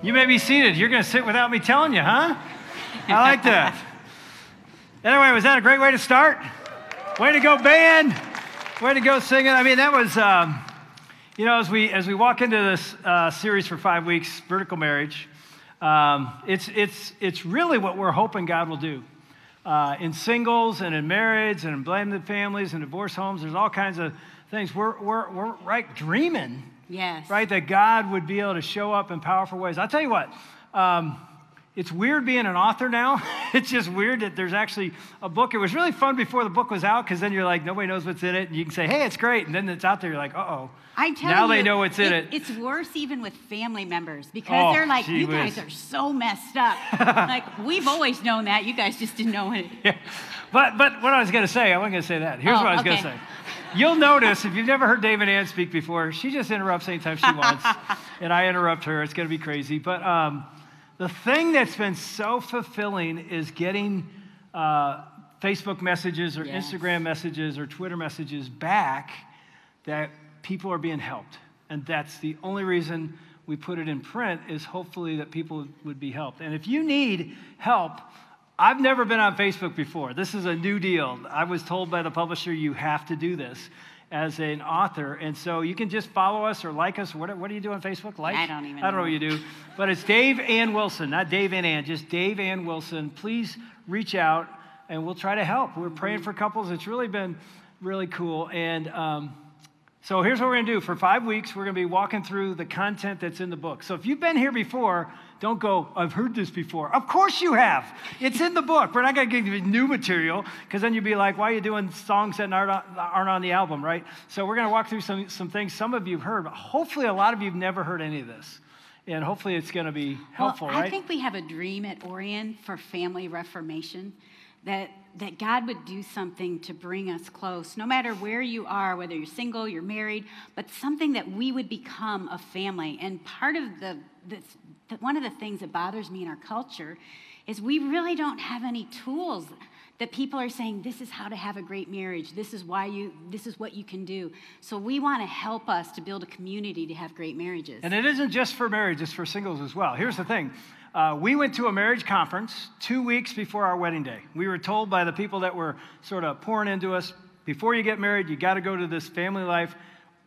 You may be seated. You're going to sit without me telling you, huh? I like that. Anyway, was that a great way to start? Way to go, band. Way to go singing. I mean, that was, um, you know, as we, as we walk into this uh, series for five weeks, Vertical Marriage, um, it's, it's, it's really what we're hoping God will do. Uh, in singles and in marriage and in blended families and divorce homes, there's all kinds of things. We're, we're, we're right dreaming Yes. right? That God would be able to show up in powerful ways. I'll tell you what, um, it's weird being an author now. it's just weird that there's actually a book. It was really fun before the book was out because then you're like, nobody knows what's in it. And you can say, hey, it's great. And then it's out there, you're like, uh oh. I tell you now you, they know what's in it. It's worse even with family members because Oh, they're like, you whiz." guys are so messed up. like, we've always known that. You guys just didn't know it. Yeah. But, but what I was going to say, I wasn't going to say that. Here's Oh, what I was going to say. You'll notice, if you've never heard David Ann speak before, she just interrupts anytime she wants, and I interrupt her. It's going to be crazy. But um, the thing that's been so fulfilling is getting uh, Facebook messages or Yes. Instagram messages or Twitter messages back that people are being helped. And that's the only reason we put it in print is hopefully that people would be helped. And if you need help, I've never been on Facebook before. This is a new deal. I was told by the publisher you have to do this as an author. And so you can just follow us or like us. What, what do you do on Facebook? Like? I don't even I don't know know. what you do. But it's Dave Ann Wilson, not Dave and Ann, just Dave Ann Wilson. Please reach out and we'll try to help. We're praying for couples. It's really been really cool. And um, so here's what we're going to do. For five weeks, we're going to be walking through the content that's in the book. So if you've been here before, don't go, I've heard this before. Of course you have. It's in the book. We're not going to give you new material because then you'd be like, why are you doing songs that aren't on, aren't on the album, right? So we're going to walk through some, some things some of you have heard, but hopefully a lot of you have never heard any of this. And hopefully it's going to be helpful, well, right? I think we have a dream at Orion for family reformation that, that God would do something to bring us close, no matter where you are, whether you're single, you're married, but something that we would become a family. And part of the, the, one of the things that bothers me in our culture is we really don't have any tools that people are saying this is how to have a great marriage this is why you this is what you can do so we want to help us to build a community to have great marriages And it isn't just for marriage, it's for singles as well. Here's the thing uh, we went to a marriage conference two weeks before our wedding day. We were told by the people that were sort of pouring into us before you get married, you got to go to this family life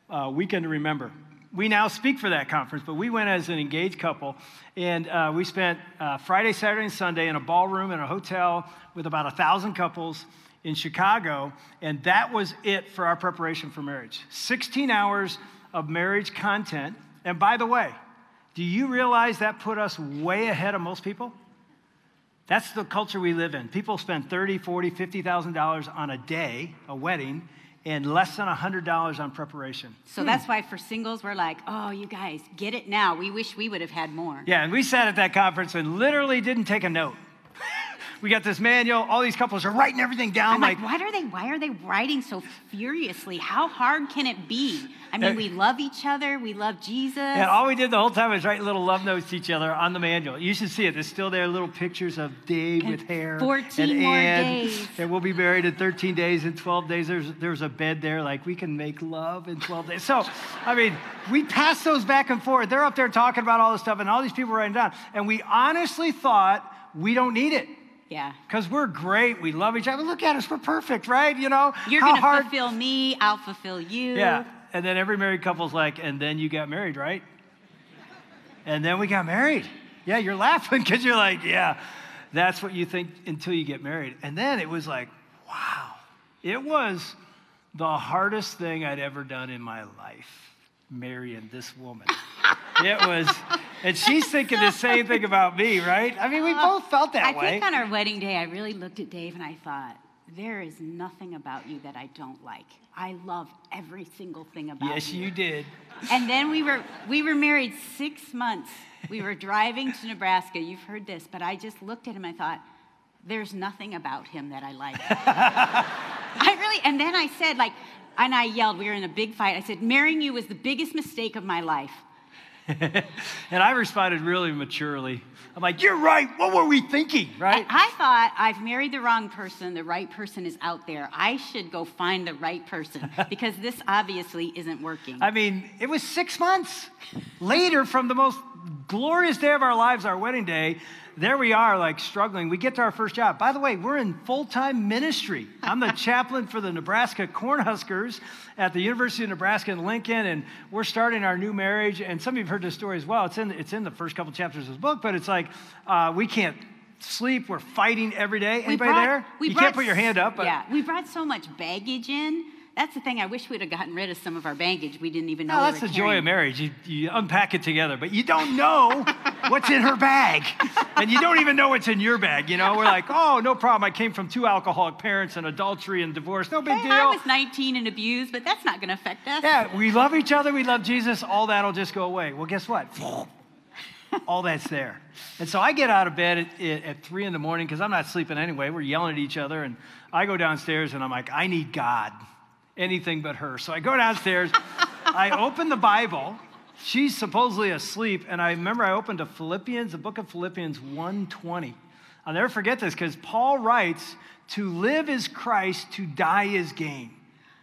uh, weekend to remember. We now speak for that conference, but we went as an engaged couple, and uh, we spent uh, Friday, Saturday, and Sunday in a ballroom in a hotel with about a thousand couples in Chicago, and that was it for our preparation for marriage. 16 hours of marriage content. And by the way, do you realize that put us way ahead of most people? That's the culture we live in. People spend 30, 40, 50,000 dollars on a day, a wedding, and less than $100 on preparation. So hmm. that's why for singles, we're like, oh, you guys, get it now. We wish we would have had more. Yeah, and we sat at that conference and literally didn't take a note. We got this manual, all these couples are writing everything down I'm like, why are they why are they writing so furiously? How hard can it be? I mean, we love each other, we love Jesus. And all we did the whole time was write little love notes to each other on the manual. You should see it. There's still there little pictures of Dave And with hair. 14 and more Ann, days. And we'll be married in 13 days. In 12 days, there's, there's a bed there. Like, we can make love in 12 days. So, I mean, we pass those back and forth. They're up there talking about all this stuff, and all these people writing down. And we honestly thought we don't need it. Yeah. Because we're great. We love each other. Look at us. We're perfect, right? You know? You're gonna hard- fulfill me, I'll fulfill you. yeah. And then every married couple's like, and then you got married, right? And then we got married. Yeah, you're laughing because you're like, yeah, that's what you think until you get married. And then it was like, wow, it was the hardest thing I'd ever done in my life, marrying this woman. it was, and she's thinking the same thing about me, right? I mean, we both felt that I way. think on our wedding day, I really looked at Dave and I thought, there is nothing about you that I don't like. I love every single thing about you. yes, you. you did. And then we were we were married six months. We were driving to Nebraska. You've heard this, but I just looked at him. I thought, there's nothing about him that I like. I really. And then I said, like, and I yelled. We were in a big fight. I said, marrying you was the biggest mistake of my life. and I responded really maturely. I'm like, you're right. What were we thinking, right? I, I thought I've married the wrong person. The right person is out there. I should go find the right person because this obviously isn't working. I mean, it was six months later from the most glorious day of our lives, our wedding day, there we are, like struggling. We get to our first job. By the way, we're in full time ministry. I'm the chaplain for the Nebraska Cornhuskers at the University of Nebraska in Lincoln, and we're starting our new marriage. And some of you have heard this story as well. It's in, it's in the first couple chapters of the book, but it's like uh, we can't sleep. We're fighting every day. Anybody brought- there? you can't put your hand up, but yeah, we brought so much baggage in. That's the thing. I wish we'd have gotten rid of some of our baggage. We didn't even know. No, we that's were the joy of marriage. You, you unpack it together, but you don't know what's in her bag. And you don't even know what's in your bag. You know, we're like, oh, no problem. I came from two alcoholic parents and adultery and divorce. No big Hey, deal. I was 19 and abused, but that's not going to affect us. Yeah, we love each other. We love Jesus. All that'll just go away. Well, guess what? All that's there. And so I get out of bed at, at, at three in the morning because I'm not sleeping anyway. We're yelling at each other. And I go downstairs and I'm like, I need God. Anything but her. So I go downstairs. I open the Bible. She's supposedly asleep. And I remember I opened to Philippians, the book of Philippians 120. I'll never forget this because Paul writes, to live is Christ, to die is gain.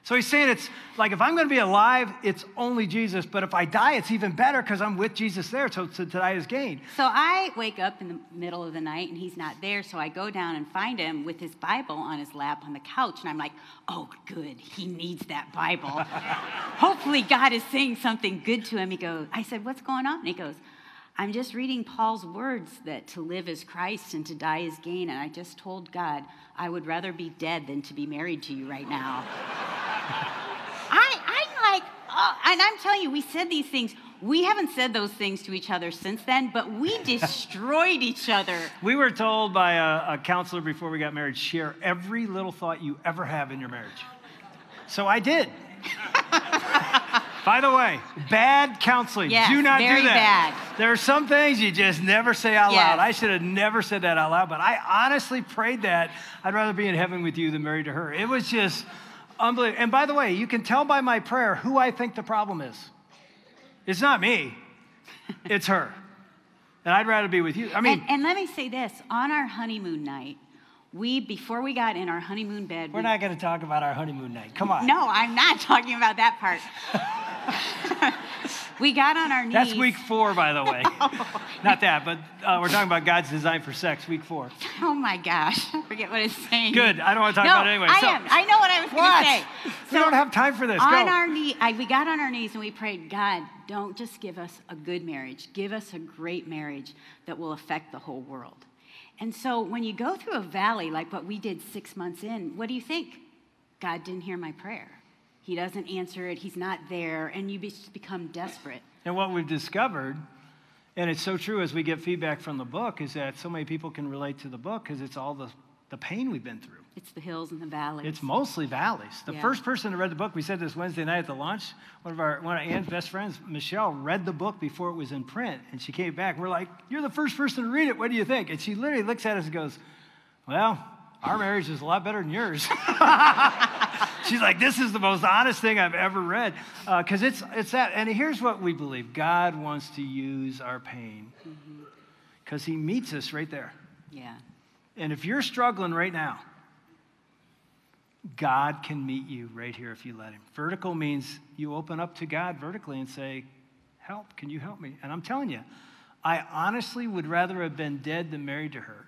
So he's saying it's like if I'm going to be alive, it's only Jesus. But if I die, it's even better because I'm with Jesus there. So to die is gain. So I wake up in the middle of the night and he's not there. So I go down and find him with his Bible on his lap on the couch. And I'm like, oh, good. He needs that Bible. Hopefully, God is saying something good to him. He goes, I said, what's going on? And he goes, I'm just reading Paul's words that to live is Christ and to die is gain. And I just told God, I would rather be dead than to be married to you right now. I, I'm like, oh, and I'm telling you, we said these things. We haven't said those things to each other since then, but we destroyed each other. We were told by a, a counselor before we got married share every little thought you ever have in your marriage. So I did. By the way, bad counseling. Yes, do not very do that. bad. There are some things you just never say out Yes. loud. I should have never said that out loud, but I honestly prayed that I'd rather be in heaven with you than married to her. It was just unbelievable. And by the way, you can tell by my prayer who I think the problem is. It's not me, it's her. And I'd rather be with you. I mean, and, and let me say this on our honeymoon night, we, before we got in our honeymoon bed, we're we- not going to talk about our honeymoon night. Come on. No, I'm not talking about that part. we got on our knees. That's week four, by the way. Not that, but uh, we're talking about God's design for sex, week four. Oh my gosh, I forget what it's saying. Good. I don't want to talk no, about it anyway. I So- am. I know what I was going to say. we don't have time for this. on Go. our knee, I, we got on our knees and we prayed, God, don't just give us a good marriage, give us a great marriage that will affect the whole world. And so when you go through a valley like what we did six months in, what do you think? God didn't hear my prayer. He doesn't answer it. He's not there. And you just become desperate. And what we've discovered, and it's so true as we get feedback from the book, is that so many people can relate to the book because it's all the, the pain we've been through. It's the hills and the valleys. It's mostly valleys. The Yeah. first person to read the book, we said this Wednesday night at the launch. One of our one of Ann's best friends, Michelle, read the book before it was in print, and she came back. We're like, "You're the first person to read it. What do you think?" And she literally looks at us and goes, "Well, our marriage is a lot better than yours." She's like, "This is the most honest thing I've ever read," uh, because it's it's that. And here's what we believe: God wants to use our pain mm-hmm. because He meets us right there. yeah. And if you're struggling right now, God can meet you right here if you let Him. Vertical means you open up to God vertically and say, Help, can you help me? And I'm telling you, I honestly would rather have been dead than married to her.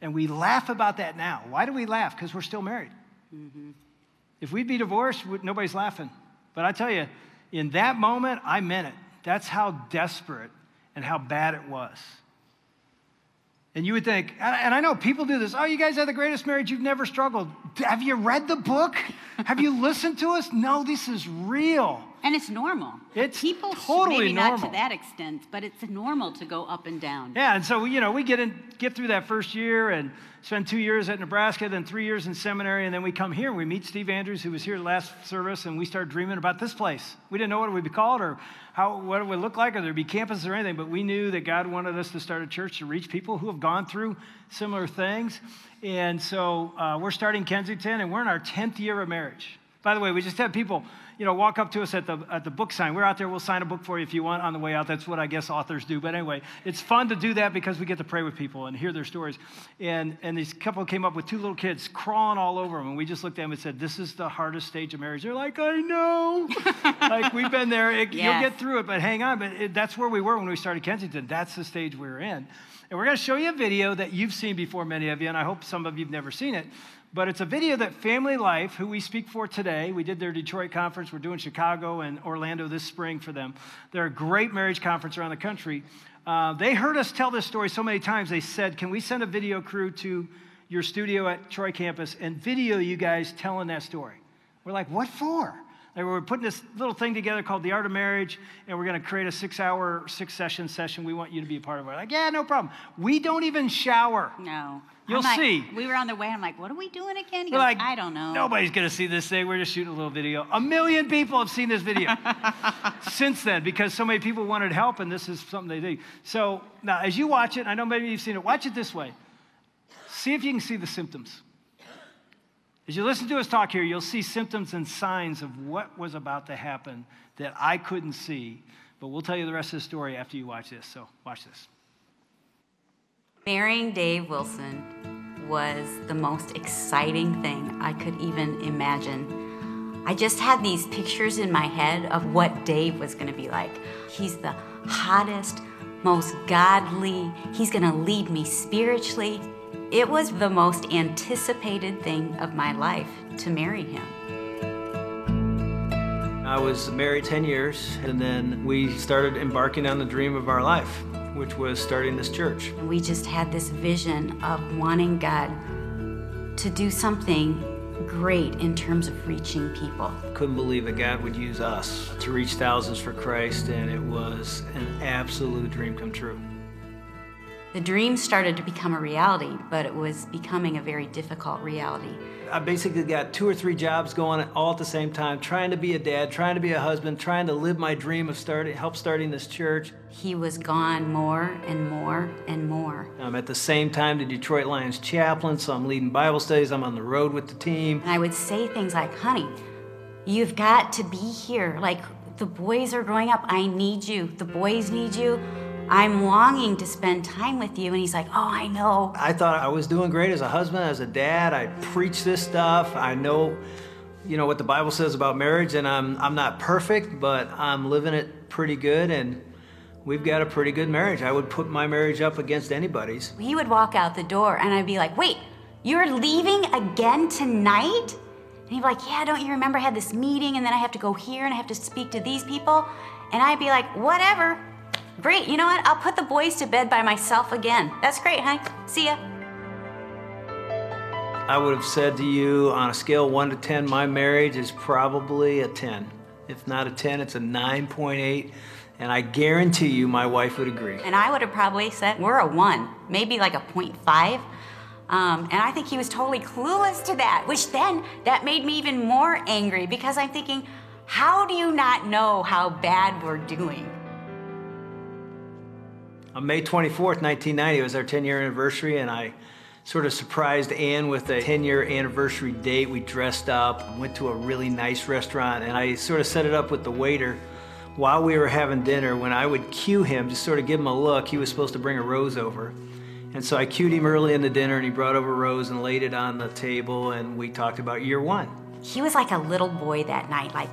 And we laugh about that now. Why do we laugh? Because we're still married. Mm-hmm. If we'd be divorced, nobody's laughing. But I tell you, in that moment, I meant it. That's how desperate and how bad it was. And you would think, and I know people do this, oh, you guys have the greatest marriage, you've never struggled. Have you read the book? Have you listened to us? No, this is real. And it's normal. It's People, totally maybe not to that extent, but it's normal to go up and down. Yeah, and so, you know, we get in, get through that first year and spend two years at Nebraska, then three years in seminary, and then we come here and we meet Steve Andrews, who was here last service, and we start dreaming about this place. We didn't know what it would be called or how, what it would look like or there'd be campus or anything, but we knew that God wanted us to start a church to reach people who have gone through similar things. And so uh, we're starting Kensington, and we're in our 10th year of marriage. By the way, we just had people, you know, walk up to us at the at the book sign. We're out there. We'll sign a book for you if you want on the way out. That's what I guess authors do. But anyway, it's fun to do that because we get to pray with people and hear their stories. And and these couple came up with two little kids crawling all over them, and we just looked at them and said, "This is the hardest stage of marriage." They're like, "I know, like we've been there. It, Yes. You'll get through it, but hang on." But it, that's where we were when we started Kensington. That's the stage we were in. And we're going to show you a video that you've seen before, many of you, and I hope some of you've never seen it. But it's a video that Family Life, who we speak for today, we did their Detroit conference. We're doing Chicago and Orlando this spring for them. They're a great marriage conference around the country. Uh, they heard us tell this story so many times, they said, Can we send a video crew to your studio at Troy campus and video you guys telling that story? We're like, What for? Like, we're putting this little thing together called The Art of Marriage, and we're going to create a six hour, six session session. We want you to be a part of it. Like, yeah, no problem. We don't even shower. No. You'll like- see. We were on the way. I'm like, what are we doing again? He goes, like, I don't know. Nobody's going to see this thing. We're just shooting a little video. A million people have seen this video since then because so many people wanted help, and this is something they do. So now, as you watch it, I know maybe you've seen it, watch it this way. See if you can see the symptoms. As you listen to us talk here, you'll see symptoms and signs of what was about to happen that I couldn't see. But we'll tell you the rest of the story after you watch this. So watch this. Marrying Dave Wilson was the most exciting thing I could even imagine. I just had these pictures in my head of what Dave was going to be like. He's the hottest, most godly, he's going to lead me spiritually. It was the most anticipated thing of my life to marry him. I was married 10 years, and then we started embarking on the dream of our life, which was starting this church. We just had this vision of wanting God to do something great in terms of reaching people. Couldn't believe that God would use us to reach thousands for Christ, and it was an absolute dream come true. The dream started to become a reality, but it was becoming a very difficult reality. I basically got two or three jobs going all at the same time, trying to be a dad, trying to be a husband, trying to live my dream of starting, help starting this church. He was gone more and more and more. I'm at the same time the Detroit Lions chaplain, so I'm leading Bible studies. I'm on the road with the team. And I would say things like, honey, you've got to be here. Like, the boys are growing up. I need you. The boys need you. I'm longing to spend time with you. And he's like, oh, I know. I thought I was doing great as a husband, as a dad. I preach this stuff. I know, you know, what the Bible says about marriage, and I'm I'm not perfect, but I'm living it pretty good, and we've got a pretty good marriage. I would put my marriage up against anybody's. He would walk out the door, and I'd be like, wait, you're leaving again tonight? And he'd be like, yeah, don't you remember I had this meeting, and then I have to go here, and I have to speak to these people? And I'd be like, whatever. Great, you know what? I'll put the boys to bed by myself again. That's great, honey. See ya. I would have said to you on a scale of 1 to 10, my marriage is probably a 10. If not a 10, it's a 9.8. And I guarantee you my wife would agree. And I would have probably said, we're a one, maybe like a 0.5. Um, and I think he was totally clueless to that, which then that made me even more angry because I'm thinking, how do you not know how bad we're doing? On May 24th, 1990, it was our 10 year anniversary, and I sort of surprised Ann with a 10 year anniversary date. We dressed up, went to a really nice restaurant, and I sort of set it up with the waiter while we were having dinner. When I would cue him, just sort of give him a look, he was supposed to bring a rose over. And so I cued him early in the dinner, and he brought over a rose and laid it on the table, and we talked about year one. He was like a little boy that night, like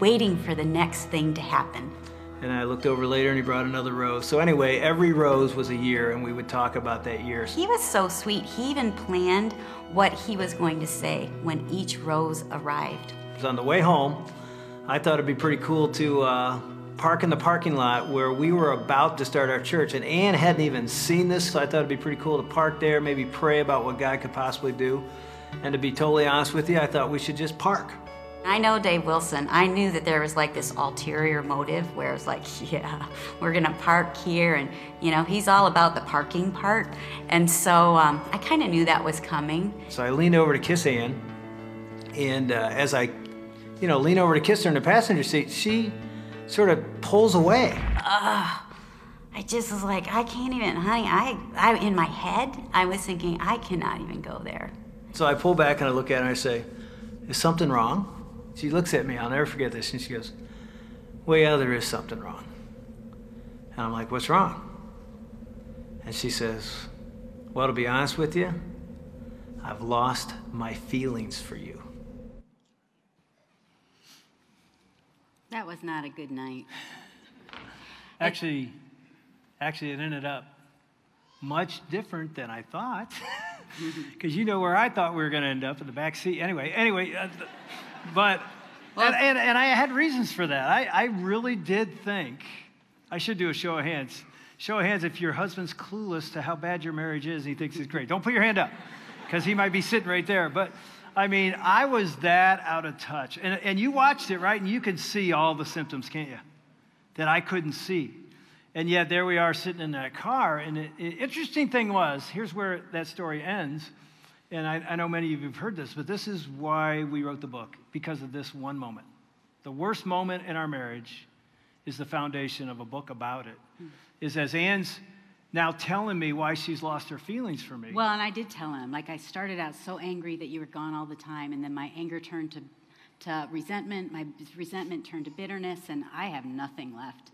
waiting for the next thing to happen. And I looked over later, and he brought another rose. So, anyway, every rose was a year, and we would talk about that year. He was so sweet. He even planned what he was going to say when each rose arrived. on the way home, I thought it'd be pretty cool to uh, park in the parking lot where we were about to start our church. And Ann hadn't even seen this, so I thought it'd be pretty cool to park there, maybe pray about what God could possibly do. And to be totally honest with you, I thought we should just park. I know Dave Wilson. I knew that there was like this ulterior motive where it was like, yeah, we're gonna park here, and you know, he's all about the parking part. And so um, I kind of knew that was coming. So I leaned over to kiss Ann, and uh, as I, you know, lean over to kiss her in the passenger seat, she sort of pulls away. I just was like, I can't even, honey. I, I, in my head, I was thinking, I cannot even go there. So I pull back and I look at her and I say, Is something wrong? She looks at me, I'll never forget this, and she goes, Well, yeah, there is something wrong. And I'm like, What's wrong? And she says, Well, to be honest with you, I've lost my feelings for you. That was not a good night. Actually, actually, it ended up much different than I thought. Because you know where I thought we were going to end up in the back seat. Anyway, anyway, uh, but and, and, and I had reasons for that. I, I really did think I should do a show of hands. Show of hands if your husband's clueless to how bad your marriage is and he thinks it's great. Don't put your hand up because he might be sitting right there. But I mean, I was that out of touch. And, and you watched it, right? And you can see all the symptoms, can't you? That I couldn't see. And yet there we are sitting in that car. And the interesting thing was here's where that story ends. And I, I know many of you have heard this, but this is why we wrote the book because of this one moment. The worst moment in our marriage is the foundation of a book about it. Hmm. Is as Ann's now telling me why she's lost her feelings for me. Well, and I did tell him. Like I started out so angry that you were gone all the time, and then my anger turned to, to resentment. My resentment turned to bitterness, and I have nothing left.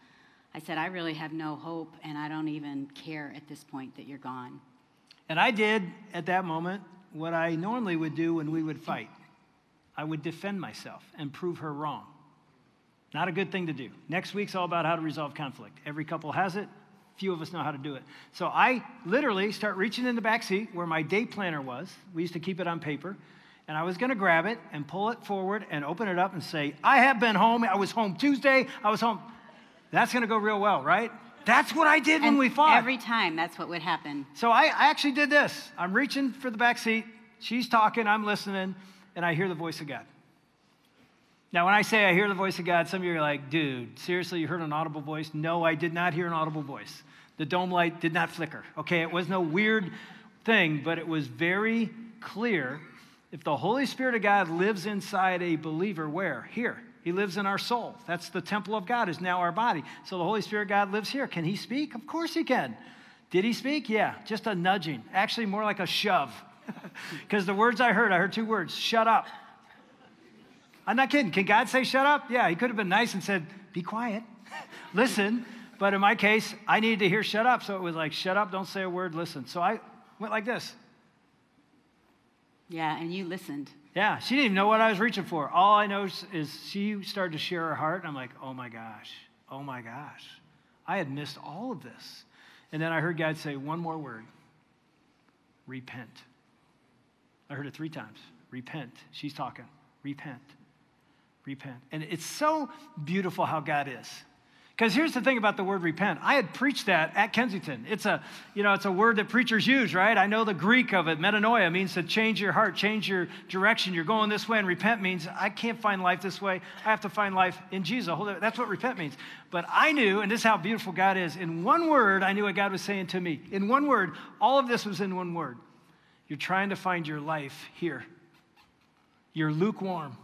I said, I really have no hope, and I don't even care at this point that you're gone. And I did at that moment what I normally would do when we would fight I would defend myself and prove her wrong. Not a good thing to do. Next week's all about how to resolve conflict. Every couple has it, few of us know how to do it. So I literally start reaching in the back seat where my day planner was. We used to keep it on paper. And I was going to grab it and pull it forward and open it up and say, I have been home. I was home Tuesday. I was home. That's going to go real well, right? That's what I did And when we fought. Every time, that's what would happen. So I, I actually did this. I'm reaching for the back seat. She's talking, I'm listening, and I hear the voice of God. Now, when I say I hear the voice of God, some of you are like, dude, seriously, you heard an audible voice? No, I did not hear an audible voice. The dome light did not flicker. Okay, it was no weird thing, but it was very clear. If the Holy Spirit of God lives inside a believer, where? Here. He lives in our soul. That's the temple of God, is now our body. So the Holy Spirit God lives here. Can he speak? Of course he can. Did he speak? Yeah, just a nudging. Actually, more like a shove. Because the words I heard, I heard two words shut up. I'm not kidding. Can God say shut up? Yeah, he could have been nice and said, be quiet, listen. But in my case, I needed to hear shut up. So it was like, shut up, don't say a word, listen. So I went like this. Yeah, and you listened. Yeah, she didn't even know what I was reaching for. All I know is, she started to share her heart. And I'm like, oh my gosh, oh my gosh. I had missed all of this. And then I heard God say one more word repent. I heard it three times repent. She's talking, repent repent. And it's so beautiful how God is. Because here's the thing about the word repent. I had preached that at Kensington. It's a, you know, it's a word that preachers use, right? I know the Greek of it. Metanoia means to change your heart, change your direction. You're going this way, and repent means I can't find life this way. I have to find life in Jesus. That's what repent means. But I knew, and this is how beautiful God is. In one word, I knew what God was saying to me. In one word, all of this was in one word. You're trying to find your life here. You're lukewarm.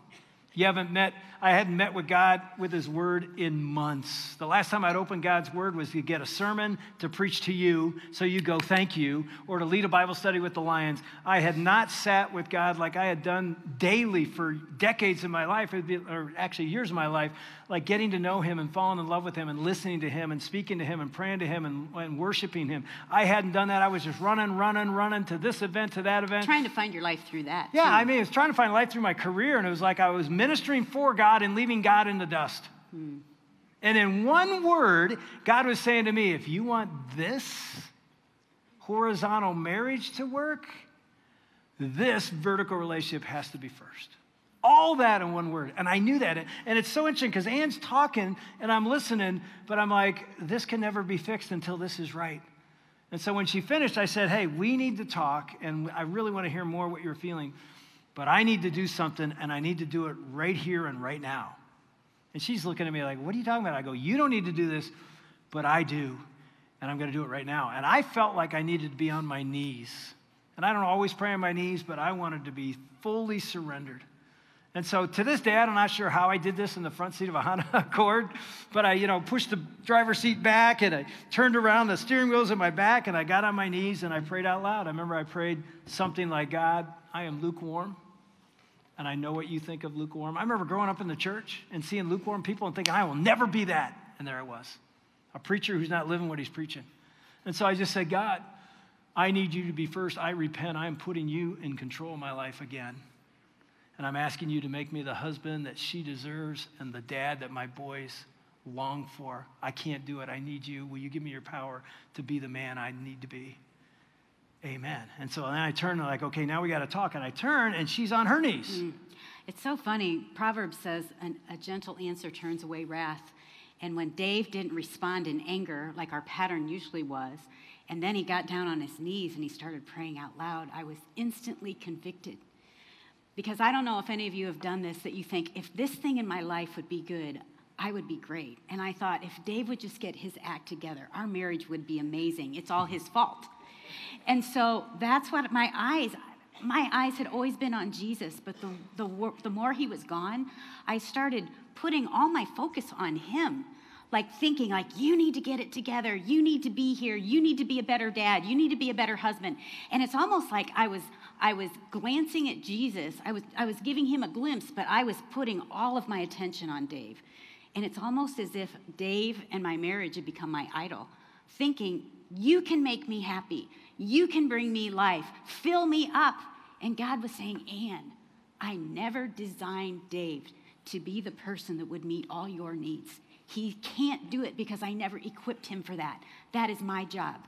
You haven't met, I hadn't met with God with His Word in months. The last time I'd opened God's Word was to get a sermon to preach to you, so you go, thank you, or to lead a Bible study with the Lions. I had not sat with God like I had done daily for decades of my life, or actually years of my life, like getting to know Him and falling in love with Him and listening to Him and speaking to Him and praying to Him and, and worshiping Him. I hadn't done that. I was just running, running, running to this event, to that event. Trying to find your life through that. Yeah, too. I mean, I was trying to find life through my career, and it was like I was ministering for God and leaving God in the dust. And in one word, God was saying to me, if you want this horizontal marriage to work, this vertical relationship has to be first. All that in one word. And I knew that. And it's so interesting because Ann's talking and I'm listening, but I'm like, this can never be fixed until this is right. And so when she finished, I said, hey, we need to talk, and I really want to hear more what you're feeling, but I need to do something, and I need to do it right here and right now. And she's looking at me like, what are you talking about? I go, you don't need to do this, but I do, and I'm going to do it right now. And I felt like I needed to be on my knees. And I don't always pray on my knees, but I wanted to be fully surrendered. And so to this day, I'm not sure how I did this in the front seat of a Honda Accord, but I, you know, pushed the driver's seat back and I turned around, the steering wheel's at my back, and I got on my knees and I prayed out loud. I remember I prayed something like, God, I am lukewarm. And I know what you think of lukewarm. I remember growing up in the church and seeing lukewarm people and thinking, I will never be that. And there I was, a preacher who's not living what he's preaching. And so I just said, God, I need you to be first. I repent. I am putting you in control of my life again. And I'm asking you to make me the husband that she deserves and the dad that my boys long for. I can't do it. I need you. Will you give me your power to be the man I need to be? Amen. And so then I turn and like, okay, now we got to talk. And I turn and she's on her knees. Mm. It's so funny. Proverbs says a gentle answer turns away wrath. And when Dave didn't respond in anger like our pattern usually was, and then he got down on his knees and he started praying out loud, I was instantly convicted. Because I don't know if any of you have done this that you think, if this thing in my life would be good, I would be great. And I thought, if Dave would just get his act together, our marriage would be amazing. It's all his fault. And so that's what my eyes, my eyes had always been on Jesus, but the, the, the more he was gone, I started putting all my focus on him like thinking like you need to get it together. You need to be here. You need to be a better dad. You need to be a better husband. And it's almost like i was i was glancing at jesus. I was i was giving him a glimpse but i was putting all of my attention on dave. And it's almost as if dave and my marriage had become my idol thinking you can make me happy you can bring me life. Fill me up. And God was saying, Ann, I never designed Dave to be the person that would meet all your needs. He can't do it because I never equipped him for that. That is my job.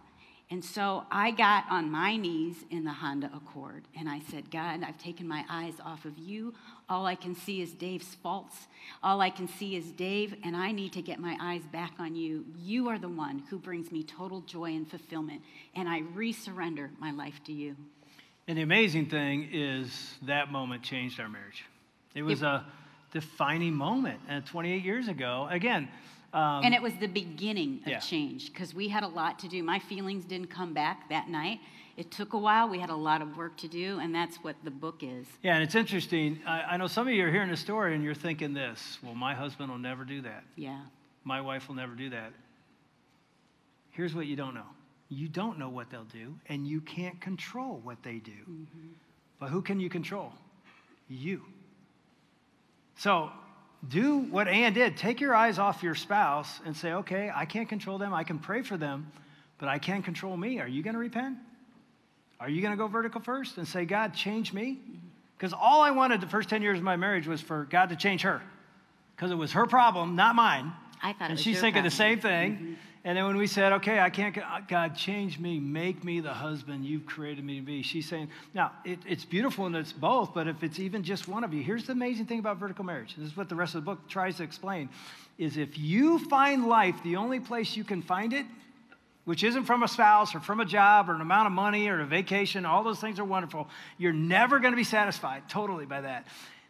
And so I got on my knees in the Honda Accord and I said, God, I've taken my eyes off of you. All I can see is Dave's faults. All I can see is Dave, and I need to get my eyes back on you. You are the one who brings me total joy and fulfillment, and I resurrender my life to you. And the amazing thing is that moment changed our marriage. It was it, a defining moment. And 28 years ago, again, um, and it was the beginning of yeah. change because we had a lot to do. My feelings didn't come back that night. It took a while. We had a lot of work to do, and that's what the book is. Yeah, and it's interesting. I, I know some of you are hearing the story and you're thinking this well, my husband will never do that. Yeah. My wife will never do that. Here's what you don't know you don't know what they'll do, and you can't control what they do. Mm-hmm. But who can you control? You. So do what Ann did. Take your eyes off your spouse and say, okay, I can't control them. I can pray for them, but I can't control me. Are you going to repent? Are you going to go vertical first and say, God, change me? Because all I wanted the first 10 years of my marriage was for God to change her. Because it was her problem, not mine. I thought and she's thinking problem. the same thing. Mm-hmm. And then when we said, okay, I can't, uh, God, change me, make me the husband you've created me to be, she's saying, now, it, it's beautiful and it's both, but if it's even just one of you, here's the amazing thing about vertical marriage. This is what the rest of the book tries to explain, is if you find life, the only place you can find it, which isn't from a spouse or from a job or an amount of money or a vacation, all those things are wonderful. You're never going to be satisfied totally by that.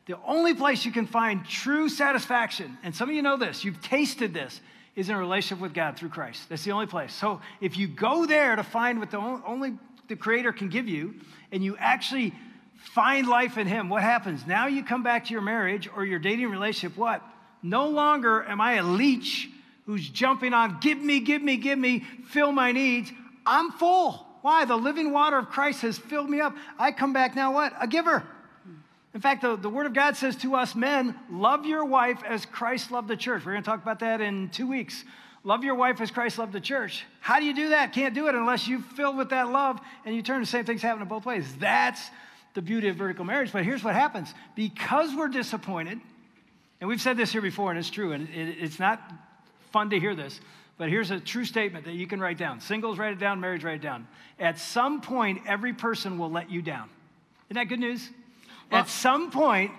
The only place you can find true satisfaction, and some of you know this, you've tasted this, is in a relationship with God through Christ. That's the only place. So if you go there to find what the only the Creator can give you, and you actually find life in Him, what happens? Now you come back to your marriage or your dating relationship. What? No longer am I a leech who's jumping on, give me, give me, give me, fill my needs. I'm full. Why? The living water of Christ has filled me up. I come back now, what? A giver. In fact, the, the Word of God says to us men, love your wife as Christ loved the church. We're going to talk about that in two weeks. Love your wife as Christ loved the church. How do you do that? Can't do it unless you fill with that love and you turn the same things happening both ways. That's the beauty of vertical marriage. But here's what happens because we're disappointed, and we've said this here before, and it's true, and it, it's not fun to hear this, but here's a true statement that you can write down. Singles, write it down, marriage, write it down. At some point, every person will let you down. Isn't that good news? At some point,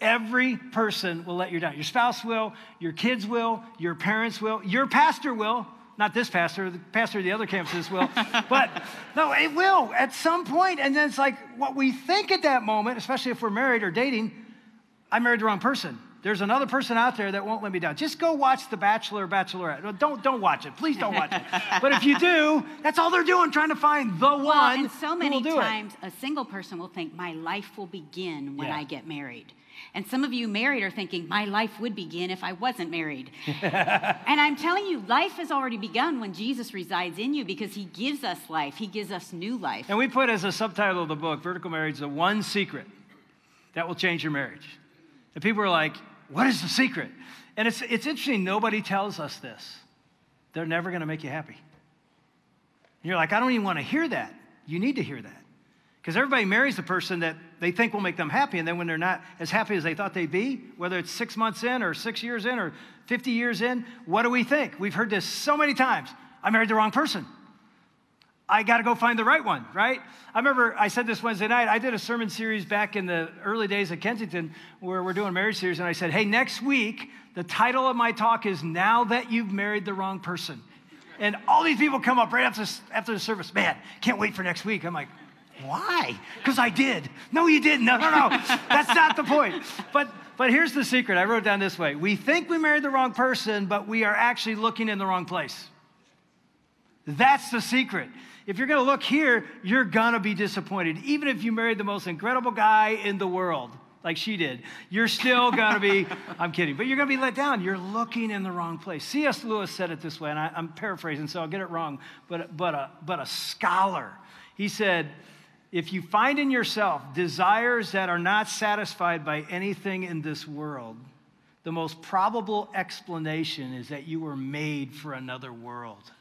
every person will let you down. Your spouse will, your kids will, your parents will, your pastor will. Not this pastor, the pastor of the other campuses will. but no, it will at some point. And then it's like what we think at that moment, especially if we're married or dating, I married the wrong person. There's another person out there that won't let me down. Just go watch The Bachelor or Bachelorette. Don't, don't watch it. Please don't watch it. but if you do, that's all they're doing, trying to find the well, one. And so many times, it. a single person will think, my life will begin when yeah. I get married. And some of you married are thinking, my life would begin if I wasn't married. and I'm telling you, life has already begun when Jesus resides in you because he gives us life. He gives us new life. And we put as a subtitle of the book, Vertical Marriage, the one secret that will change your marriage. And people are like, what is the secret? And it's, it's interesting, nobody tells us this. They're never going to make you happy. And you're like, I don't even want to hear that. You need to hear that. Because everybody marries the person that they think will make them happy, and then when they're not as happy as they thought they'd be, whether it's six months in, or six years in, or 50 years in, what do we think? We've heard this so many times I married the wrong person. I got to go find the right one, right? I remember I said this Wednesday night. I did a sermon series back in the early days of Kensington where we're doing a marriage series, and I said, hey, next week, the title of my talk is Now That You've Married the Wrong Person. And all these people come up right after, after the service, man, can't wait for next week. I'm like, why? Because I did. No, you didn't. No, no, no. That's not the point. But but here's the secret. I wrote down this way. We think we married the wrong person, but we are actually looking in the wrong place. That's the secret. If you're going to look here, you're going to be disappointed. Even if you married the most incredible guy in the world, like she did, you're still going to be, I'm kidding, but you're going to be let down. You're looking in the wrong place. C.S. Lewis said it this way, and I, am paraphrasing, so I'll get it wrong, but, but, a, but a scholar. He said, if you find in yourself desires that are not satisfied by anything in this world, the most probable explanation is that you were made for another world.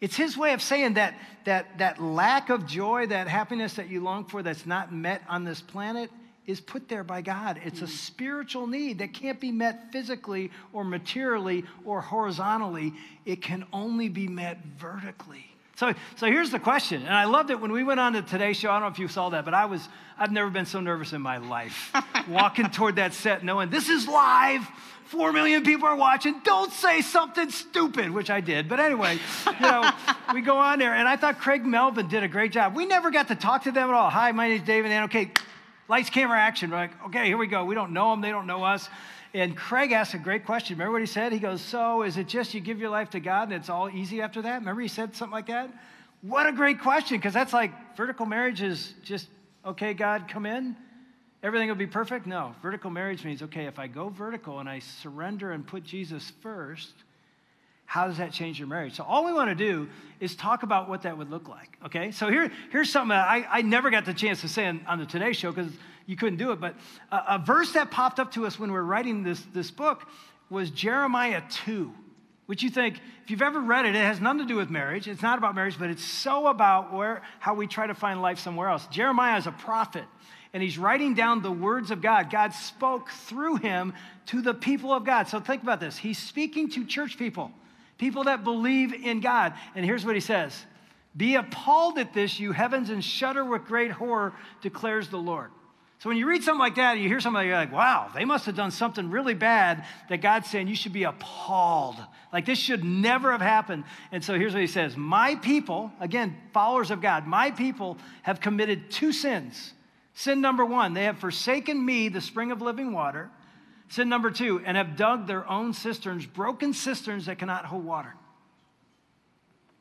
It's his way of saying that, that that lack of joy, that happiness that you long for that's not met on this planet is put there by God. It's a mm. spiritual need that can't be met physically or materially or horizontally. It can only be met vertically. So, so here's the question, and I loved it when we went on to Today Show. I don't know if you saw that, but I was, I've never been so nervous in my life. Walking toward that set knowing this is live, four million people are watching, don't say something stupid, which I did. But anyway, you know, we go on there, and I thought Craig Melvin did a great job. We never got to talk to them at all. Hi, my name's David, and okay, lights, camera, action. We're like, okay, here we go. We don't know them, they don't know us. And Craig asked a great question. Remember what he said? He goes, So is it just you give your life to God and it's all easy after that? Remember he said something like that? What a great question, because that's like vertical marriage is just, okay, God, come in. Everything will be perfect? No. Vertical marriage means, okay, if I go vertical and I surrender and put Jesus first, how does that change your marriage? So all we want to do is talk about what that would look like. Okay. So here, here's something I, I never got the chance to say on, on the Today Show because you couldn't do it. But a, a, verse that popped up to us when we were writing this, this book was Jeremiah 2, which you think, if you've ever read it, it has nothing to do with marriage. It's not about marriage, but it's so about where, how we try to find life somewhere else. Jeremiah is a prophet, and he's writing down the words of God. God spoke through him to the people of God. So think about this. He's speaking to church people, people that believe in God. And here's what he says Be appalled at this, you heavens, and shudder with great horror, declares the Lord. So when you read something like that you hear something you're like, wow, they must have done something really bad that God's saying you should be appalled. Like this should never have happened. And so here's what he says My people, again, followers of God, my people have committed two sins. Sin number one, they have forsaken me, the spring of living water. Sin number two, and have dug their own cisterns, broken cisterns that cannot hold water.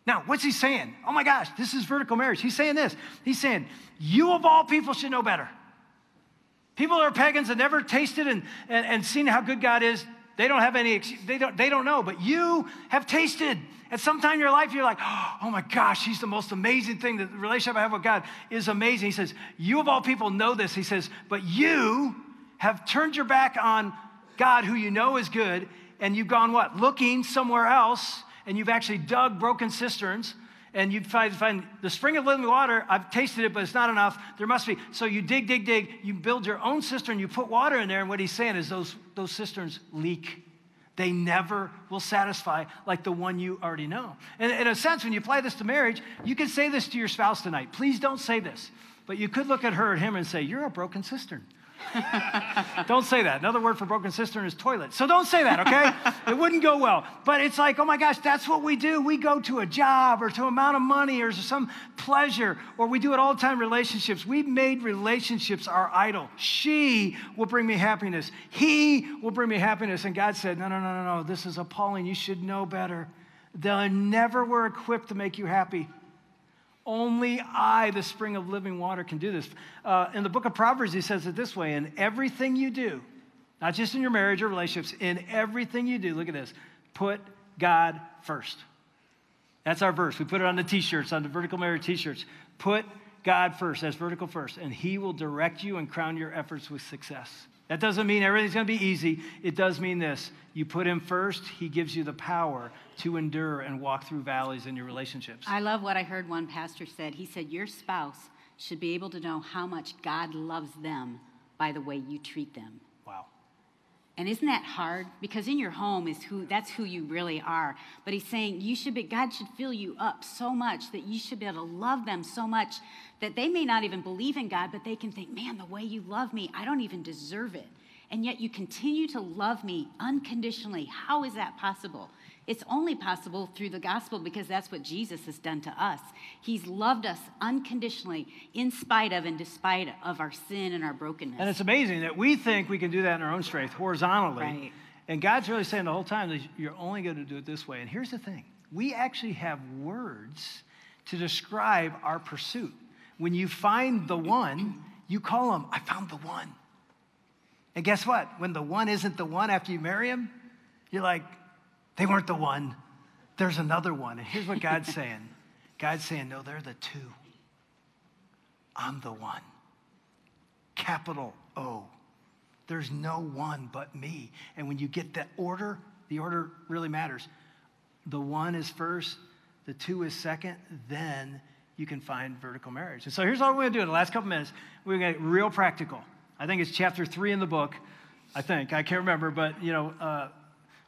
Now, what's he saying? Oh my gosh, this is vertical marriage. He's saying this. He's saying, You of all people should know better. People that are pagans that never tasted and, and, and seen how good God is, they don't have any, they don't, they don't know. But you have tasted. At some time in your life, you're like, oh my gosh, he's the most amazing thing. The relationship I have with God is amazing. He says, You of all people know this. He says, But you have turned your back on God, who you know is good, and you've gone what? Looking somewhere else, and you've actually dug broken cisterns and you find, find the spring of living water. I've tasted it, but it's not enough. There must be. So you dig, dig, dig. You build your own cistern. You put water in there, and what he's saying is those, those cisterns leak. They never will satisfy like the one you already know. And in a sense, when you apply this to marriage, you can say this to your spouse tonight. Please don't say this. But you could look at her or him and say, You're a broken cistern. don't say that. Another word for broken cistern is toilet. So don't say that, okay? it wouldn't go well. But it's like, oh my gosh, that's what we do. We go to a job or to amount of money or some pleasure, or we do it all the time relationships. We've made relationships our idol. She will bring me happiness. He will bring me happiness. And God said, no, no, no, no, no. This is appalling. You should know better. They never were equipped to make you happy. Only I, the spring of living water, can do this. Uh, in the book of Proverbs, he says it this way in everything you do, not just in your marriage or relationships, in everything you do, look at this, put God first. That's our verse. We put it on the t shirts, on the vertical marriage t shirts. Put God first, that's vertical first, and He will direct you and crown your efforts with success. That doesn't mean everything's going to be easy. It does mean this you put Him first, He gives you the power to endure and walk through valleys in your relationships. I love what I heard one pastor said. He said, Your spouse should be able to know how much God loves them by the way you treat them. And isn't that hard? Because in your home is who that's who you really are. But he's saying you should be God should fill you up so much that you should be able to love them so much that they may not even believe in God, but they can think, man, the way you love me, I don't even deserve it. And yet you continue to love me unconditionally. How is that possible? It's only possible through the gospel because that's what Jesus has done to us. He's loved us unconditionally in spite of and despite of our sin and our brokenness. And it's amazing that we think we can do that in our own strength, horizontally. Right. And God's really saying the whole time that you're only going to do it this way. And here's the thing we actually have words to describe our pursuit. When you find the one, you call him, I found the one. And guess what? When the one isn't the one after you marry him, you're like, they weren't the one. There's another one. And here's what God's saying God's saying, no, they're the two. I'm the one. Capital O. There's no one but me. And when you get that order, the order really matters. The one is first, the two is second, then you can find vertical marriage. And so here's what we're going to do in the last couple minutes. We're going to get real practical. I think it's chapter three in the book. I think. I can't remember, but, you know, uh,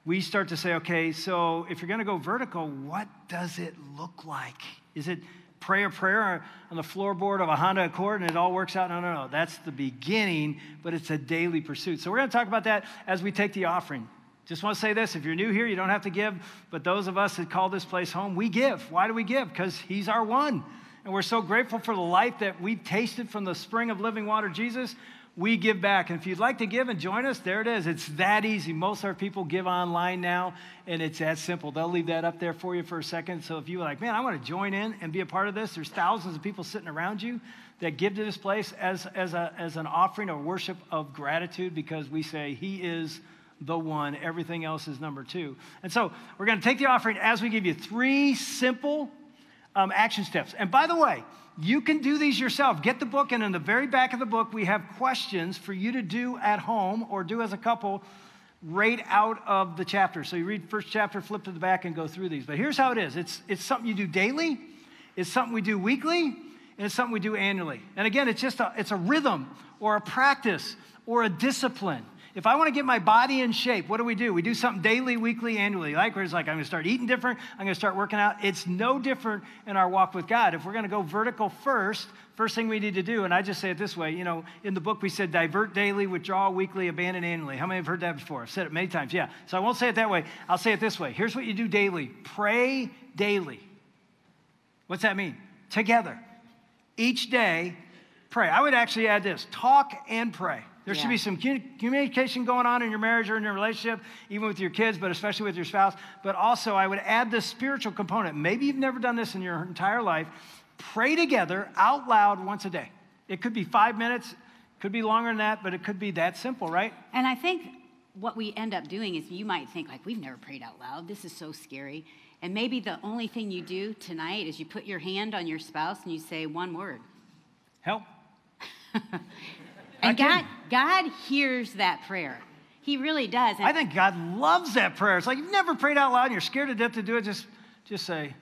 we start to say, okay, so if you're going to go vertical, what does it look like? Is it prayer, prayer on the floorboard of a Honda Accord and it all works out? No, no, no. That's the beginning, but it's a daily pursuit. So we're going to talk about that as we take the offering. Just want to say this if you're new here, you don't have to give, but those of us that call this place home, we give. Why do we give? Because He's our one. And we're so grateful for the life that we've tasted from the spring of living water, Jesus we give back. And if you'd like to give and join us, there it is. It's that easy. Most of our people give online now, and it's that simple. They'll leave that up there for you for a second. So if you're like, man, I want to join in and be a part of this, there's thousands of people sitting around you that give to this place as, as, a, as an offering of worship of gratitude because we say He is the one, everything else is number two. And so we're going to take the offering as we give you three simple um, action steps. And by the way, you can do these yourself. Get the book, and in the very back of the book, we have questions for you to do at home or do as a couple right out of the chapter. So you read first chapter, flip to the back, and go through these. But here's how it is it's, it's something you do daily, it's something we do weekly, and it's something we do annually. And again, it's just a, it's a rhythm or a practice or a discipline. If I want to get my body in shape, what do we do? We do something daily, weekly, annually. Like where it's like, I'm going to start eating different, I'm going to start working out. It's no different in our walk with God. If we're going to go vertical first, first thing we need to do, and I just say it this way, you know, in the book we said divert daily, withdraw weekly, abandon annually. How many have heard that before? I've said it many times, yeah. So I won't say it that way. I'll say it this way. Here's what you do daily pray daily. What's that mean? Together. Each day, pray. I would actually add this talk and pray. There yeah. should be some communication going on in your marriage or in your relationship, even with your kids, but especially with your spouse. But also, I would add the spiritual component. Maybe you've never done this in your entire life. Pray together out loud once a day. It could be five minutes, could be longer than that, but it could be that simple, right? And I think what we end up doing is you might think, like, we've never prayed out loud. This is so scary. And maybe the only thing you do tonight is you put your hand on your spouse and you say one word help. And God, God hears that prayer. He really does. And I think God loves that prayer. It's like you've never prayed out loud and you're scared to death to do it. Just, just say,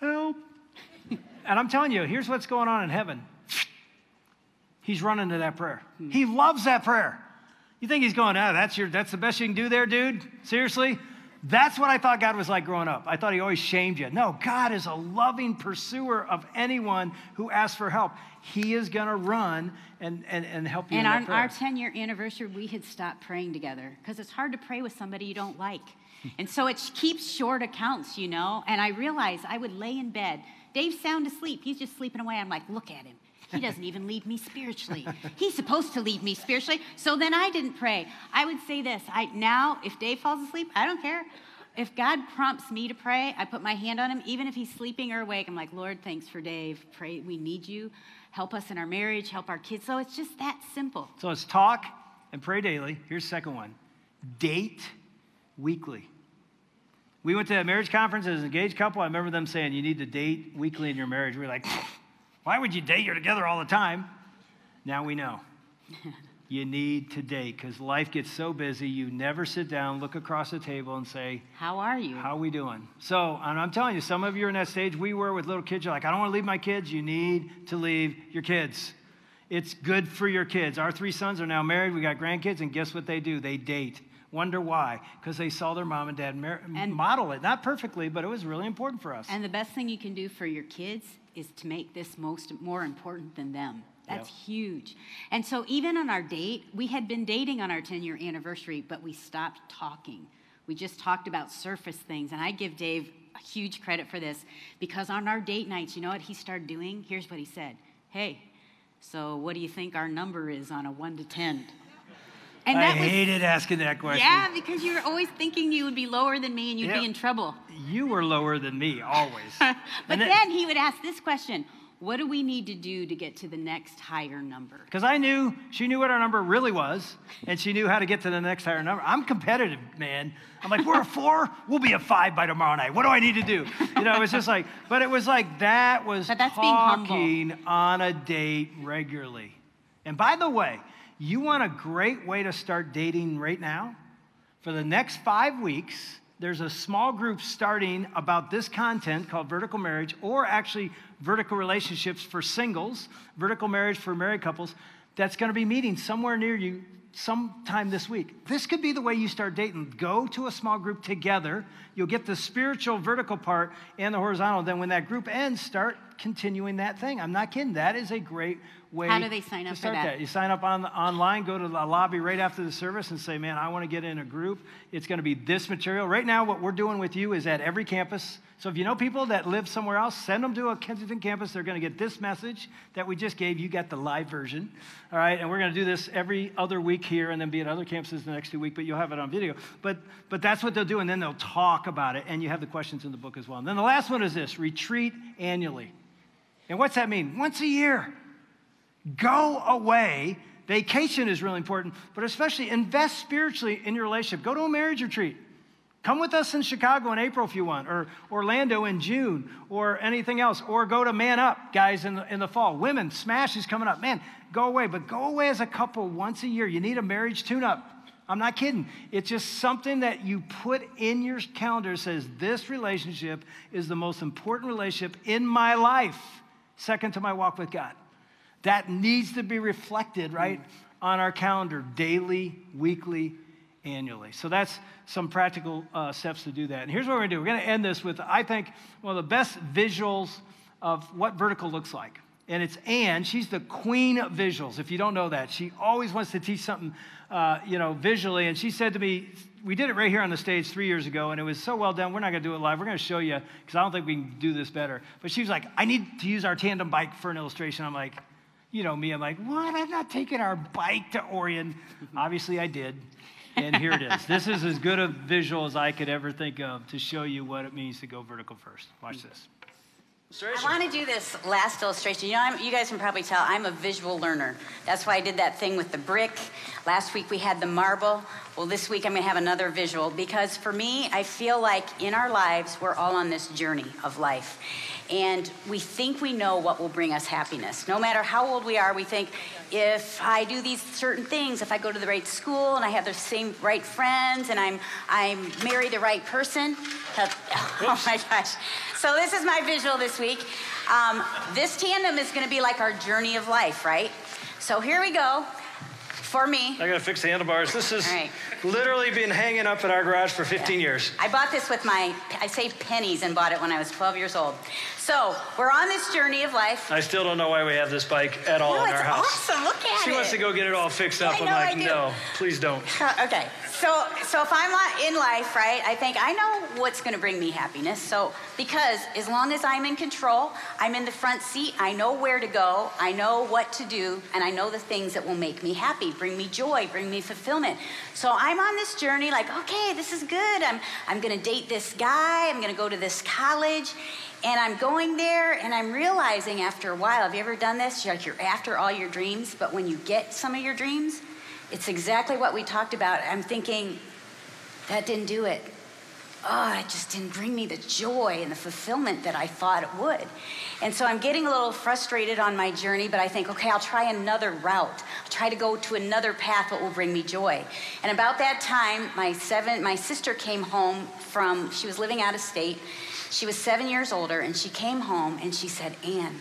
help. and I'm telling you, here's what's going on in heaven. He's running to that prayer. Hmm. He loves that prayer. You think he's going, oh, that's, your, that's the best you can do there, dude? Seriously? That's what I thought God was like growing up. I thought he always shamed you. No, God is a loving pursuer of anyone who asks for help. He is going to run and, and, and help you. And on our 10 year anniversary, we had stopped praying together because it's hard to pray with somebody you don't like. and so it keeps short accounts, you know. And I realized I would lay in bed. Dave's sound asleep. He's just sleeping away. I'm like, look at him. He doesn't even lead me spiritually. He's supposed to lead me spiritually. So then I didn't pray. I would say this I, now, if Dave falls asleep, I don't care. If God prompts me to pray, I put my hand on him, even if he's sleeping or awake. I'm like, Lord, thanks for Dave. Pray, we need you. Help us in our marriage, help our kids. So it's just that simple. So it's talk and pray daily. Here's second one date weekly. We went to a marriage conference as an engaged couple. I remember them saying, You need to date weekly in your marriage. We are like, Why would you date? You're together all the time. Now we know. you need to date because life gets so busy. You never sit down, look across the table, and say, How are you? How are we doing? So, and I'm telling you, some of you are in that stage. We were with little kids. You're like, I don't want to leave my kids. You need to leave your kids. It's good for your kids. Our three sons are now married. We got grandkids, and guess what they do? They date. Wonder why? Because they saw their mom and dad mar- And- model it. Not perfectly, but it was really important for us. And the best thing you can do for your kids is to make this most more important than them. That's Yep. huge. And so even on our date, we had been dating on our 10 year anniversary, but we stopped talking. We just talked about surface things. And I give Dave a huge credit for this because on our date nights, you know what he started doing? Here's what he said Hey, so what do you think our number is on a 1 to 10? And I was, hated asking that question. yeah, because you were always thinking you would be lower than me and you'd be in trouble. You were lower than me, always. But it- then he would ask this question What do we need to do to get to the next higher number? Because I knew she knew what our number really was, and she knew how to get to the next higher number. I'm competitive, man. I'm like, we're a four, we'll be a five by tomorrow night. What do I need to do? You know, it was just like, but it was like that was But that's being humble. talking on a date regularly. And by the way, you want a great way to start dating right now? For the next five weeks, there's a small group starting about this content called Vertical Marriage, or actually Vertical Relationships for singles, Vertical Marriage for married couples, that's going to be meeting somewhere near you sometime this week. This could be the way you start dating. Go to a small group together. You'll get the spiritual vertical part and the horizontal. Then, when that group ends, start continuing that thing. I'm not kidding. That is a great way How do they sign up for start that? You sign up on, online, go to the lobby right after the service and say, man, I want to get in a group. It's going to be this material. Right now, what we're doing with you is at every campus. So if you know people that live somewhere else, send them to a Kensington campus. They're going to get this message that we just gave. You got the live version. All right. And we're going to do this every other week here and then be at other campuses the next two weeks, but you'll have it on video. But, but that's what they'll do. And then they'll talk about it. And you have the questions in the book as well. And then the last one is this retreat annually. And what's that mean? Once a year. Go away. Vacation is really important, but especially invest spiritually in your relationship. Go to a marriage retreat. Come with us in Chicago in April if you want, or Orlando in June, or anything else. Or go to Man Up, guys, in the, in the fall. Women, Smash is coming up. Man, go away, but go away as a couple once a year. You need a marriage tune up. I'm not kidding. It's just something that you put in your calendar says this relationship is the most important relationship in my life, second to my walk with God. That needs to be reflected, right, on our calendar daily, weekly, annually. So that's some practical uh, steps to do that. And here's what we're going to do we're going to end this with, I think, one of the best visuals of what vertical looks like. And it's Ann. She's the queen of visuals. If you don't know that, she always wants to teach something, uh, you know, visually. And she said to me, we did it right here on the stage three years ago, and it was so well done. We're not going to do it live. We're going to show you because I don't think we can do this better. But she was like, I need to use our tandem bike for an illustration. I'm like, you know me, I'm like, what? I'm not taking our bike to Orion. Obviously, I did. And here it is. This is as good a visual as I could ever think of to show you what it means to go vertical first. Watch this. I want to do this last illustration. You know, I'm, you guys can probably tell I'm a visual learner. That's why I did that thing with the brick. Last week we had the marble. Well, this week I'm going to have another visual because for me, I feel like in our lives, we're all on this journey of life. And we think we know what will bring us happiness. No matter how old we are, we think if I do these certain things, if I go to the right school and I have the same right friends and I'm, I'm marry the right person, that- oh my gosh. So this is my visual this week. Um, this tandem is going to be like our journey of life, right? So here we go. For me, I got to fix the handlebars. This has All right. literally been hanging up in our garage for 15 years. I bought this with my, I saved pennies and bought it when I was 12 years old. So we're on this journey of life. I still don't know why we have this bike at all No, in our house. awesome. Look at She it. wants to go get it all fixed up. I I'm know, like, I do. no, please don't. Uh, okay, so so if I'm in life, right, I think I know what's going to bring me happiness. So because as long as I'm in control, I'm in the front seat. I know where to go. I know what to do, and I know the things that will make me happy, bring me joy, bring me fulfillment. So I'm on this journey, like, okay, this is good. I'm I'm going to date this guy. I'm going to go to this college. And I'm going there and I'm realizing after a while, have you ever done this? You're like you're after all your dreams, but when you get some of your dreams, it's exactly what we talked about. I'm thinking, that didn't do it. oh, it just didn't bring me the joy and the fulfillment that I thought it would. And so I'm getting a little frustrated on my journey, but I think, okay, I'll try another route. I'll try to go to another path that will bring me joy. And about that time, my seven, my sister came home from, she was living out of state. She was seven years older, and she came home and she said, Ann,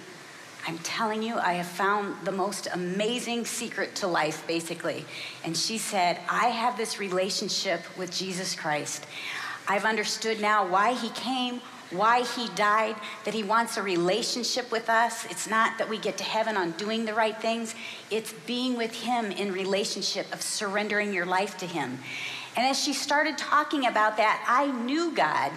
I'm telling you, I have found the most amazing secret to life, basically. And she said, I have this relationship with Jesus Christ. I've understood now why he came, why he died, that he wants a relationship with us. It's not that we get to heaven on doing the right things, it's being with him in relationship of surrendering your life to him. And as she started talking about that, I knew God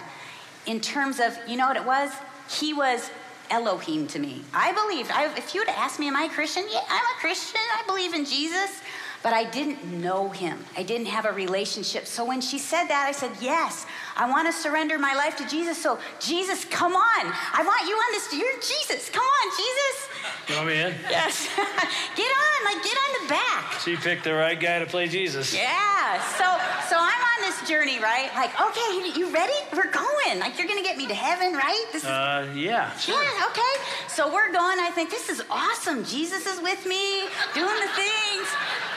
in terms of, you know what it was? He was Elohim to me. I believed. I, if you would asked me, Am I a Christian? Yeah, I'm a Christian. I believe in Jesus. But I didn't know him. I didn't have a relationship. So when she said that, I said, Yes, I want to surrender my life to Jesus. So, Jesus, come on. I want you on this. You're Jesus. Come on, Jesus. You want me in? Yes. get on. Like, get on the back. She picked the right guy to play Jesus. Yeah. So, so I'm on this journey, right? Like, okay, you ready? We're going. Like, you're going to get me to heaven, right? This is, uh, yeah, sure. Yeah, okay. So we're going. I think this is awesome. Jesus is with me, doing the things.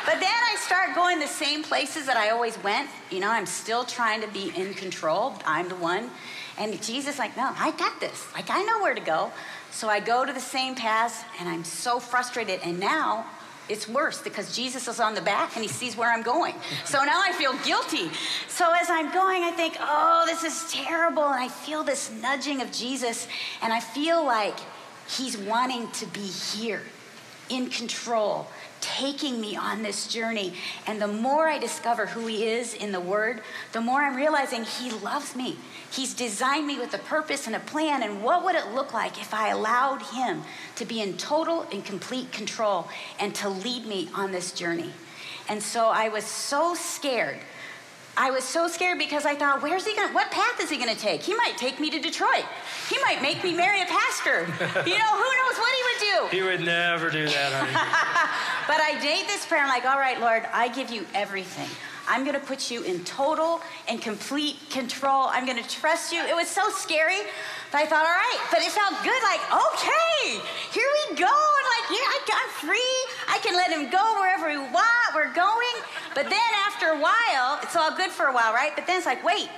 But then I start going the same places that I always went. You know, I'm still trying to be in control. I'm the one. And Jesus, like, no, I got this. Like, I know where to go. So I go to the same paths, and I'm so frustrated. And now it's worse because Jesus is on the back and he sees where I'm going. So now I feel guilty. So as I'm going, I think, oh, this is terrible. And I feel this nudging of Jesus, and I feel like he's wanting to be here in control taking me on this journey. And the more I discover who He is in the Word, the more I'm realizing He loves me. He's designed me with a purpose and a plan. And what would it look like if I allowed Him to be in total and complete control and to lead me on this journey? And so I was so scared I was so scared because I thought, where's he going? What path is he going to take? He might take me to Detroit. He might make me marry a pastor. You know, who knows what he would do? He would never do that, honey. but I date this prayer. I'm like, all right, Lord, I give you everything. I'm going to put you in total and complete control. I'm going to trust you. It was so scary, but I thought, all right. But it felt good. Like, okay, here we go. And like, yeah, I'm free. I can let him go wherever we want. We're going. But then after a while, it's all good for a while, right? But then it's like, wait,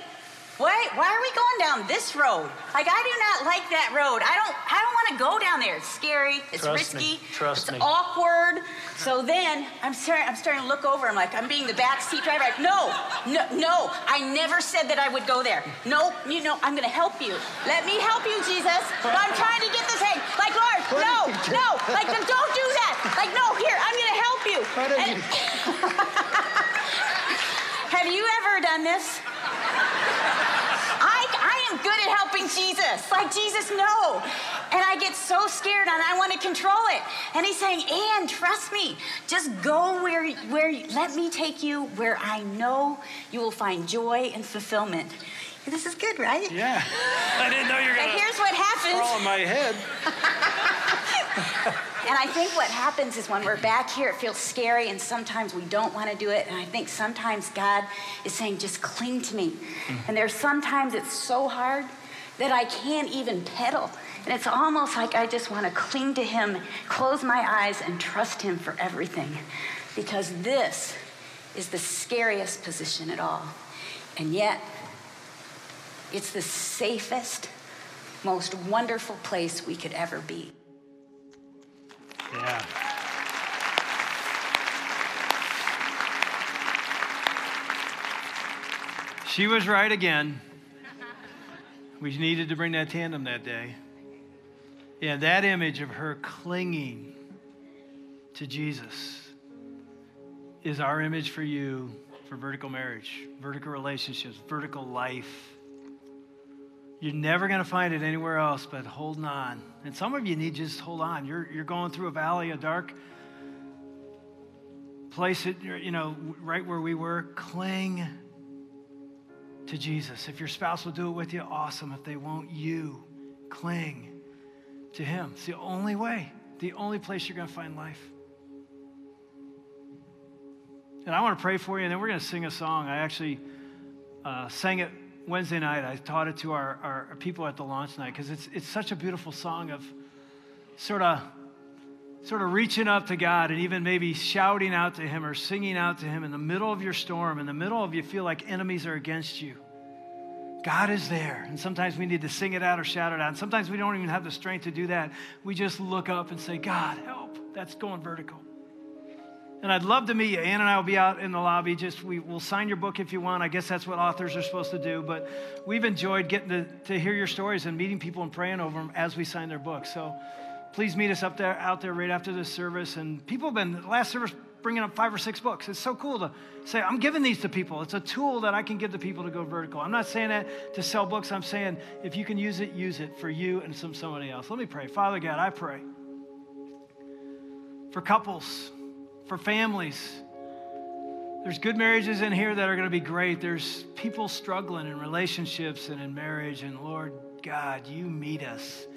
why, why are we going down this road? Like I do not like that road. I don't I don't want to go down there. It's scary. It's Trust risky. Me. Trust it's me. awkward. So then I'm starting I'm starting to look over. I'm like I'm being the back seat driver. Like, no, no, no. I never said that I would go there. No, you know I'm gonna help you. Let me help you, Jesus. But I'm trying to get this hang. Like Lord, no, no. Like don't do that. Like no, here I'm gonna help you. And, have you ever done this? Good at helping Jesus. Like, Jesus, no. And I get so scared and I want to control it. And he's saying, Ann, trust me. Just go where, where, let me take you where I know you will find joy and fulfillment. This is good, right? Yeah. I didn't know you were going to. here's what happens. In my head. and I think what happens is when we're back here, it feels scary, and sometimes we don't want to do it. And I think sometimes God is saying, just cling to me. Mm-hmm. And there's sometimes it's so hard that I can't even pedal. And it's almost like I just want to cling to Him, close my eyes, and trust Him for everything. Because this is the scariest position at all. And yet, it's the safest, most wonderful place we could ever be. Yeah. She was right again. We needed to bring that tandem that day. Yeah, that image of her clinging to Jesus is our image for you for vertical marriage, vertical relationships, vertical life. You're never going to find it anywhere else but holding on. And some of you need just hold on. You're, you're going through a valley, a dark place, it, you know, right where we were. Cling to Jesus. If your spouse will do it with you, awesome. If they won't, you cling to Him. It's the only way, the only place you're going to find life. And I want to pray for you, and then we're going to sing a song. I actually uh, sang it Wednesday night, I taught it to our, our people at the launch night because it's, it's such a beautiful song of sort of sort of reaching up to God and even maybe shouting out to Him or singing out to Him in the middle of your storm, in the middle of you feel like enemies are against you. God is there. And sometimes we need to sing it out or shout it out. And sometimes we don't even have the strength to do that. We just look up and say, God, help. That's going vertical. And I'd love to meet you. Ann and I will be out in the lobby. Just we will sign your book if you want. I guess that's what authors are supposed to do. But we've enjoyed getting to, to hear your stories and meeting people and praying over them as we sign their books. So please meet us up there, out there right after this service. And people have been last service bringing up five or six books. It's so cool to say, I'm giving these to people. It's a tool that I can give to people to go vertical. I'm not saying that to sell books. I'm saying if you can use it, use it for you and some somebody else. Let me pray. Father God, I pray for couples for families. There's good marriages in here that are going to be great. There's people struggling in relationships and in marriage. And Lord God, you meet us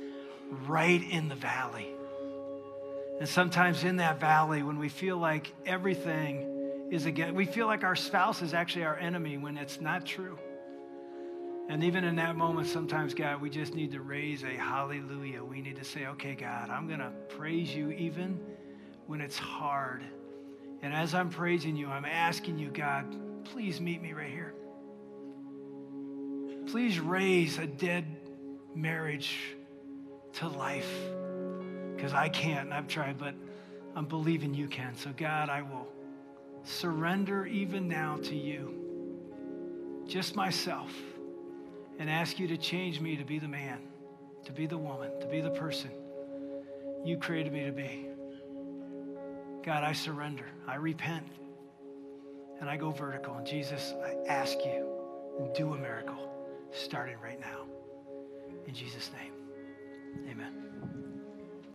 right in the valley. And sometimes in that valley, when we feel like everything is again, we feel like our spouse is actually our enemy when it's not true. And even in that moment, sometimes, God, we just need to raise a hallelujah. We need to say, okay, God, I'm going to praise you even when it's hard. And as I'm praising you, I'm asking you, God, please meet me right here. Please raise a dead marriage to life. Because I can't, and I've tried, but I'm believing you can. So, God, I will surrender even now to you, just myself, and ask you to change me to be the man, to be the woman, to be the person you created me to be. God, I surrender. I repent. And I go vertical. And Jesus, I ask you, do a miracle starting right now. In Jesus' name, amen.